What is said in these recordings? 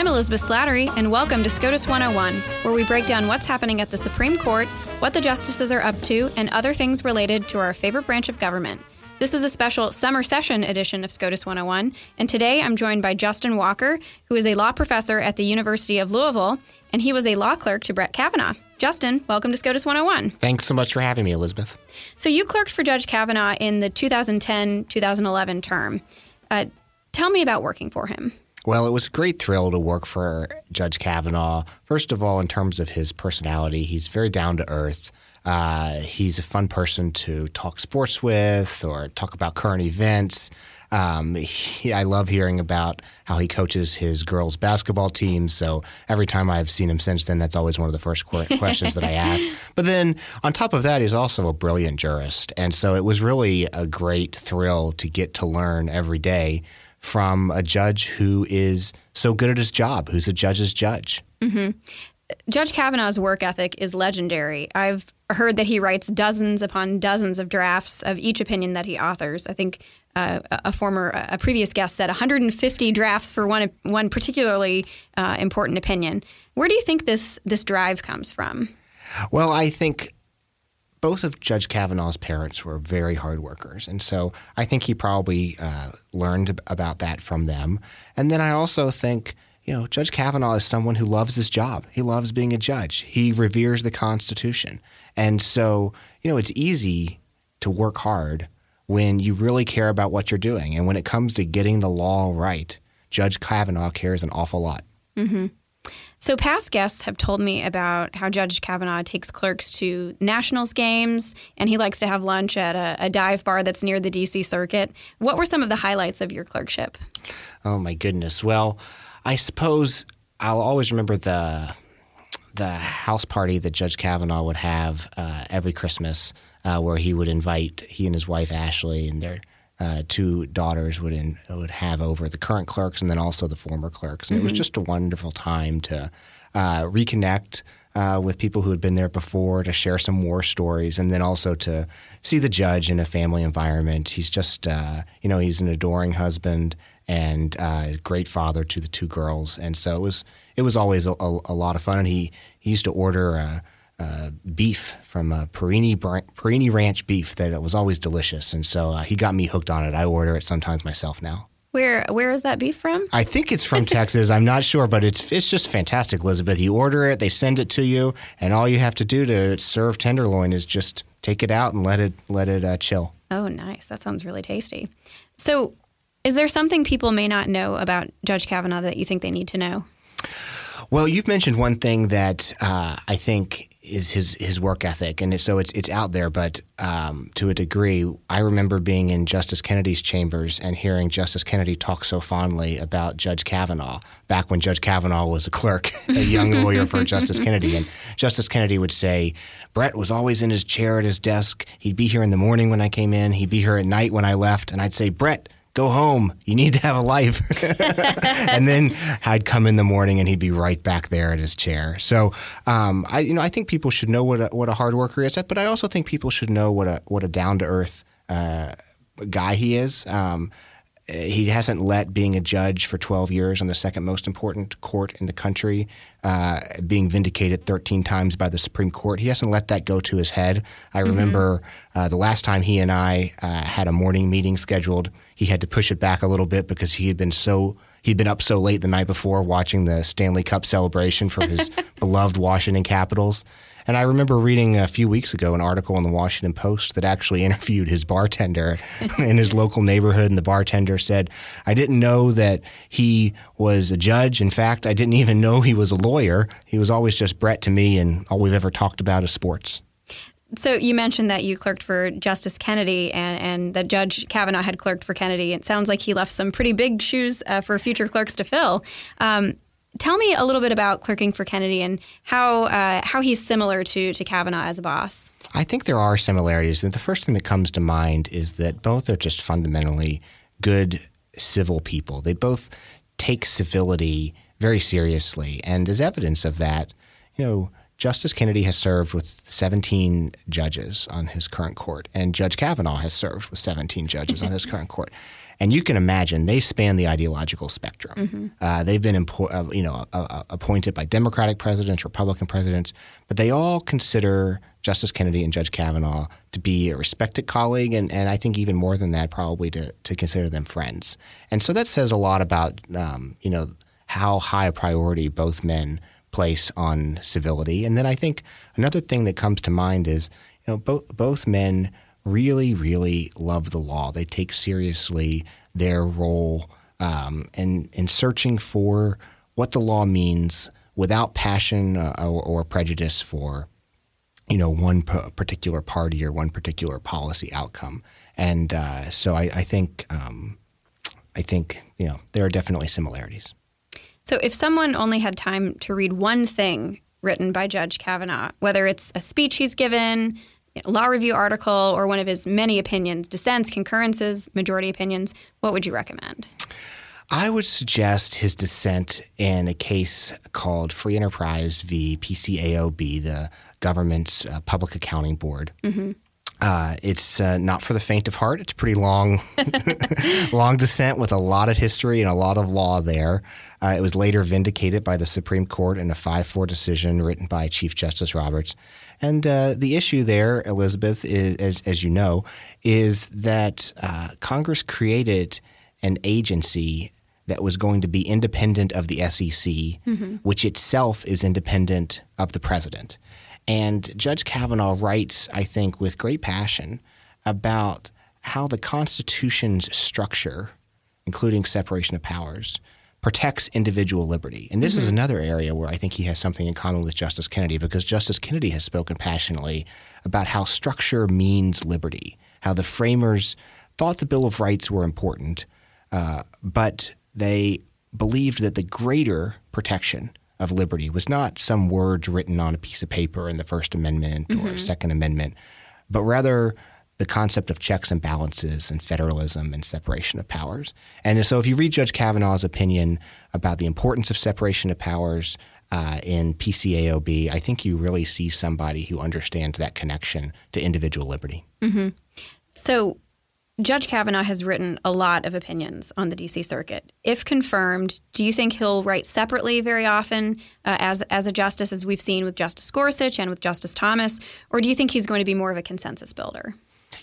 I'm Elizabeth Slattery, and welcome to SCOTUS 101, where we break down what's happening at the Supreme Court, what the justices are up to, and other things related to our favorite branch of government. This is a special summer session edition of SCOTUS 101, and today I'm joined by Justin Walker, who is a law professor at the University of Louisville, and he was a law clerk to Brett Kavanaugh. Justin, welcome to SCOTUS 101. Thanks so much for having me, Elizabeth. So, you clerked for Judge Kavanaugh in the 2010 2011 term. Uh, tell me about working for him. Well, it was a great thrill to work for Judge Kavanaugh. First of all, in terms of his personality, he's very down to earth. Uh, he's a fun person to talk sports with or talk about current events. Um, he, I love hearing about how he coaches his girls' basketball team. So every time I've seen him since then, that's always one of the first questions that I ask. But then on top of that, he's also a brilliant jurist. And so it was really a great thrill to get to learn every day from a judge who is so good at his job, who's a judge's judge. Mm-hmm. Judge Kavanaugh's work ethic is legendary. I've heard that he writes dozens upon dozens of drafts of each opinion that he authors. I think uh, a former, a previous guest said 150 drafts for one one particularly uh, important opinion. Where do you think this this drive comes from? Well, I think both of Judge Kavanaugh's parents were very hard workers. And so I think he probably uh, learned about that from them. And then I also think, you know, Judge Kavanaugh is someone who loves his job. He loves being a judge, he reveres the Constitution. And so, you know, it's easy to work hard when you really care about what you're doing. And when it comes to getting the law right, Judge Kavanaugh cares an awful lot. Mm-hmm. So, past guests have told me about how Judge Kavanaugh takes clerks to Nationals games and he likes to have lunch at a, a, dive bar that's near the DC circuit. What were some of the highlights of your clerkship? Oh, my goodness. Well, I suppose I'll always remember the, the house party that Judge Kavanaugh would have uh, every Christmas, uh, where he would invite he and his wife Ashley and their uh, two daughters would in, would have over the current clerks and then also the former clerks, and mm-hmm. it was mm-hmm. just a wonderful time to uh, reconnect. Uh, with people who had been there before to share some war stories, and then also to see the judge in a family environment. He's just, uh, you know, he's an adoring husband and uh, great father to the two girls, and so it was it was always a, a, a lot of fun. And he he used to order uh, uh, beef from uh, Perini, Perini Ranch beef that it was always delicious, and so uh, he got me hooked on it. I order it sometimes myself now. Where where is that beef from? I think it's from Texas. I'm not sure, but it's it's just fantastic, Elizabeth. You order it, they send it to you, and all you have to do to serve tenderloin is just take it out and let it let it uh, chill. Oh, nice. That sounds really tasty. So, is there something people may not know about Judge Kavanaugh that you think they need to know? Well, you've mentioned one thing that uh, I think is his his work ethic, and so it's it's out there. But um, to a degree, I remember being in Justice Kennedy's chambers and hearing Justice Kennedy talk so fondly about Judge Kavanaugh back when Judge Kavanaugh was a clerk, a young lawyer for Justice Kennedy, and Justice Kennedy would say, "Brett was always in his chair at his desk. He'd be here in the morning when I came in. He'd be here at night when I left." And I'd say, "Brett." Go home. You need to have a life. and then I'd come in the morning and he'd be right back there at his chair. So um, I, you know, I think people should know what a, what a hard worker is, but I also think people should know what a what a down to earth uh, guy he is. Um, he hasn't let being a judge for 12 years on the second most important court in the country, uh, being vindicated 13 times by the Supreme Court, he hasn't let that go to his head. I mm-hmm. remember uh, the last time he and I uh, had a morning meeting scheduled, he had to push it back a little bit because he had been so he'd been up so late the night before watching the Stanley Cup celebration for his beloved Washington Capitals. And I remember reading a few weeks ago an article in the Washington Post that actually interviewed his bartender in his local neighborhood. And the bartender said, I didn't know that he was a judge. In fact, I didn't even know he was a lawyer. He was always just Brett to me, and all we've ever talked about is sports. So you mentioned that you clerked for Justice Kennedy and, and that Judge Kavanaugh had clerked for Kennedy. It sounds like he left some pretty big shoes uh, for future clerks to fill. Um, tell me a little bit about clerking for Kennedy and how uh, how he's similar to to Kavanaugh as a boss. I think there are similarities. The first thing that comes to mind is that both are just fundamentally good civil people. They both take civility very seriously, and as evidence of that, you know. Justice Kennedy has served with 17 judges on his current court, and Judge Kavanaugh has served with 17 judges on his current court. And you can imagine they span the ideological spectrum. Mm-hmm. Uh, they've been impo- uh, you know, uh, appointed by Democratic presidents, Republican presidents, but they all consider Justice Kennedy and Judge Kavanaugh to be a respected colleague, and, and I think even more than that, probably to, to consider them friends. And so that says a lot about um, you know how high a priority both men place on civility. And then I think another thing that comes to mind is you know both both men really really love the law. They take seriously their role um, in in searching for what the law means without passion uh, or, or prejudice for you know one p- particular party or one particular policy outcome. And uh, so I, I think um, I think you know there are definitely similarities. So if someone only had time to read one thing written by Judge Kavanaugh, whether it's a speech he's given, a law review article, or one of his many opinions, dissents, concurrences, majority opinions, what would you recommend? I would suggest his dissent in a case called Free Enterprise v. PCAOB, the government's uh, public accounting board. Mm-hmm. Uh, it's uh, not for the faint of heart. It's a pretty long, long dissent with a lot of history and a lot of law there. Uh, it was later vindicated by the Supreme Court in a 5 4 decision written by Chief Justice Roberts. And uh, the issue there, Elizabeth, is, as, as you know, is that uh, Congress created an agency that was going to be independent of the SEC, mm-hmm. which itself is independent of the president. And Judge Kavanaugh writes, I think, with great passion about how the Constitution's structure, including separation of powers, protects individual liberty. And this mm-hmm. is another area where I think he has something in common with Justice Kennedy because Justice Kennedy has spoken passionately about how structure means liberty, how the framers thought the Bill of Rights were important, uh, but they believed that the greater protection of liberty was not some words written on a piece of paper in the First Amendment mm-hmm. or Second Amendment, but rather the concept of checks and balances and federalism and separation of powers. And so, if you read Judge Kavanaugh's opinion about the importance of separation of powers uh, in PCAOB, I think you really see somebody who understands that connection to individual liberty. Mm-hmm. So, Judge Kavanaugh has written a lot of opinions on the DC Circuit. If confirmed, do you think he'll write separately very often uh, as as a justice, as we've seen with Justice Gorsuch and with Justice Thomas, or do you think he's going to be more of a consensus builder?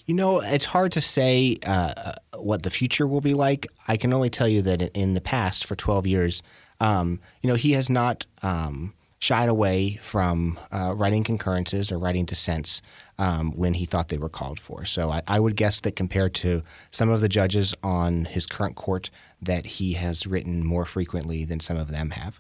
You know, it's hard to say uh, what the future will be like. I can only tell you that in the past, for 12 years, um, you know, he has not um, shied away from uh, writing concurrences or writing dissents um, when he thought they were called for. So I, I, would guess that compared to some of the judges on his current court, that he has written more frequently than some of them have.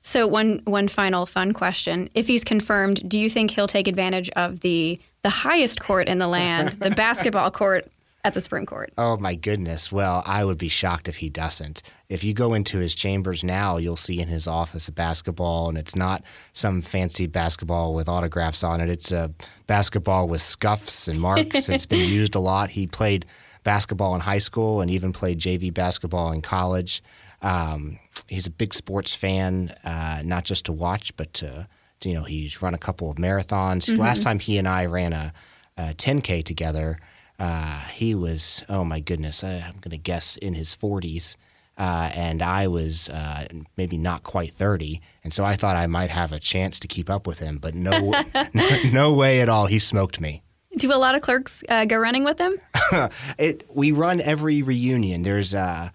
So one one final fun question: If he's confirmed, do you think he'll take advantage of the the highest court in the land, the basketball court at the Supreme Court. Oh my goodness. Well, I would be shocked if he doesn't. If you go into his chambers now, you'll see in his office a basketball, and it's not some fancy basketball with autographs on it. It's a basketball with scuffs and marks. it's been used a lot. He played basketball in high school and even played JV basketball in college. Um, he's a big sports fan, uh, not just to watch, but to, to, you know, he's run a couple of marathons. Mm-hmm. Last time he and I ran a, a 10K together, uh, he was, oh my goodness, I, am going to guess in his 40s. Uh, and I was uh, maybe not quite 30. And so I thought I might have a chance to keep up with him, but no, no, no, way at all. He smoked me. Do a lot of clerks uh, go running with him? it, we run every reunion. There's uh,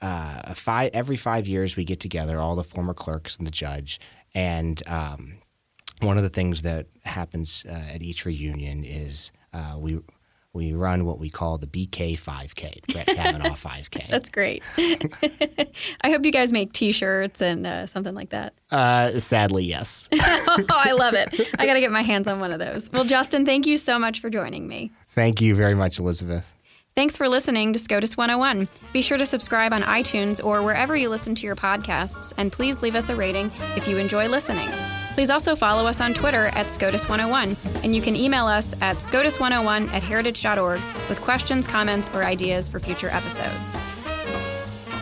uh, a five, every five years we get together, all the former clerks and the judge. And um, one of the things that happens at each reunion is we we run what we call the BK 5K, the Brett Kavanaugh 5K. That's great. I hope you guys make T-shirts and uh, something like that. Uh, sadly, yes. oh, I love it. I got to get my hands on one of those. Well, Justin, thank you so much for joining me. Thank you very much, Elizabeth. Thanks for listening to SCOTUS 101. Be sure to subscribe on iTunes or wherever you listen to your podcasts, and please leave us a rating if you enjoy listening. Please also follow us on Twitter at SCOTUS101, and you can email us at SCOTUS101 at heritage.org with questions, comments, or ideas for future episodes.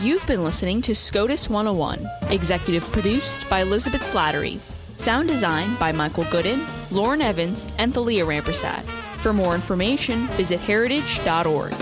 You've been listening to SCOTUS 101, executive produced by Elizabeth Slattery, sound design by Michael Gooden, Lauren Evans, and Thalia Rampersad. For more information, visit heritage.org.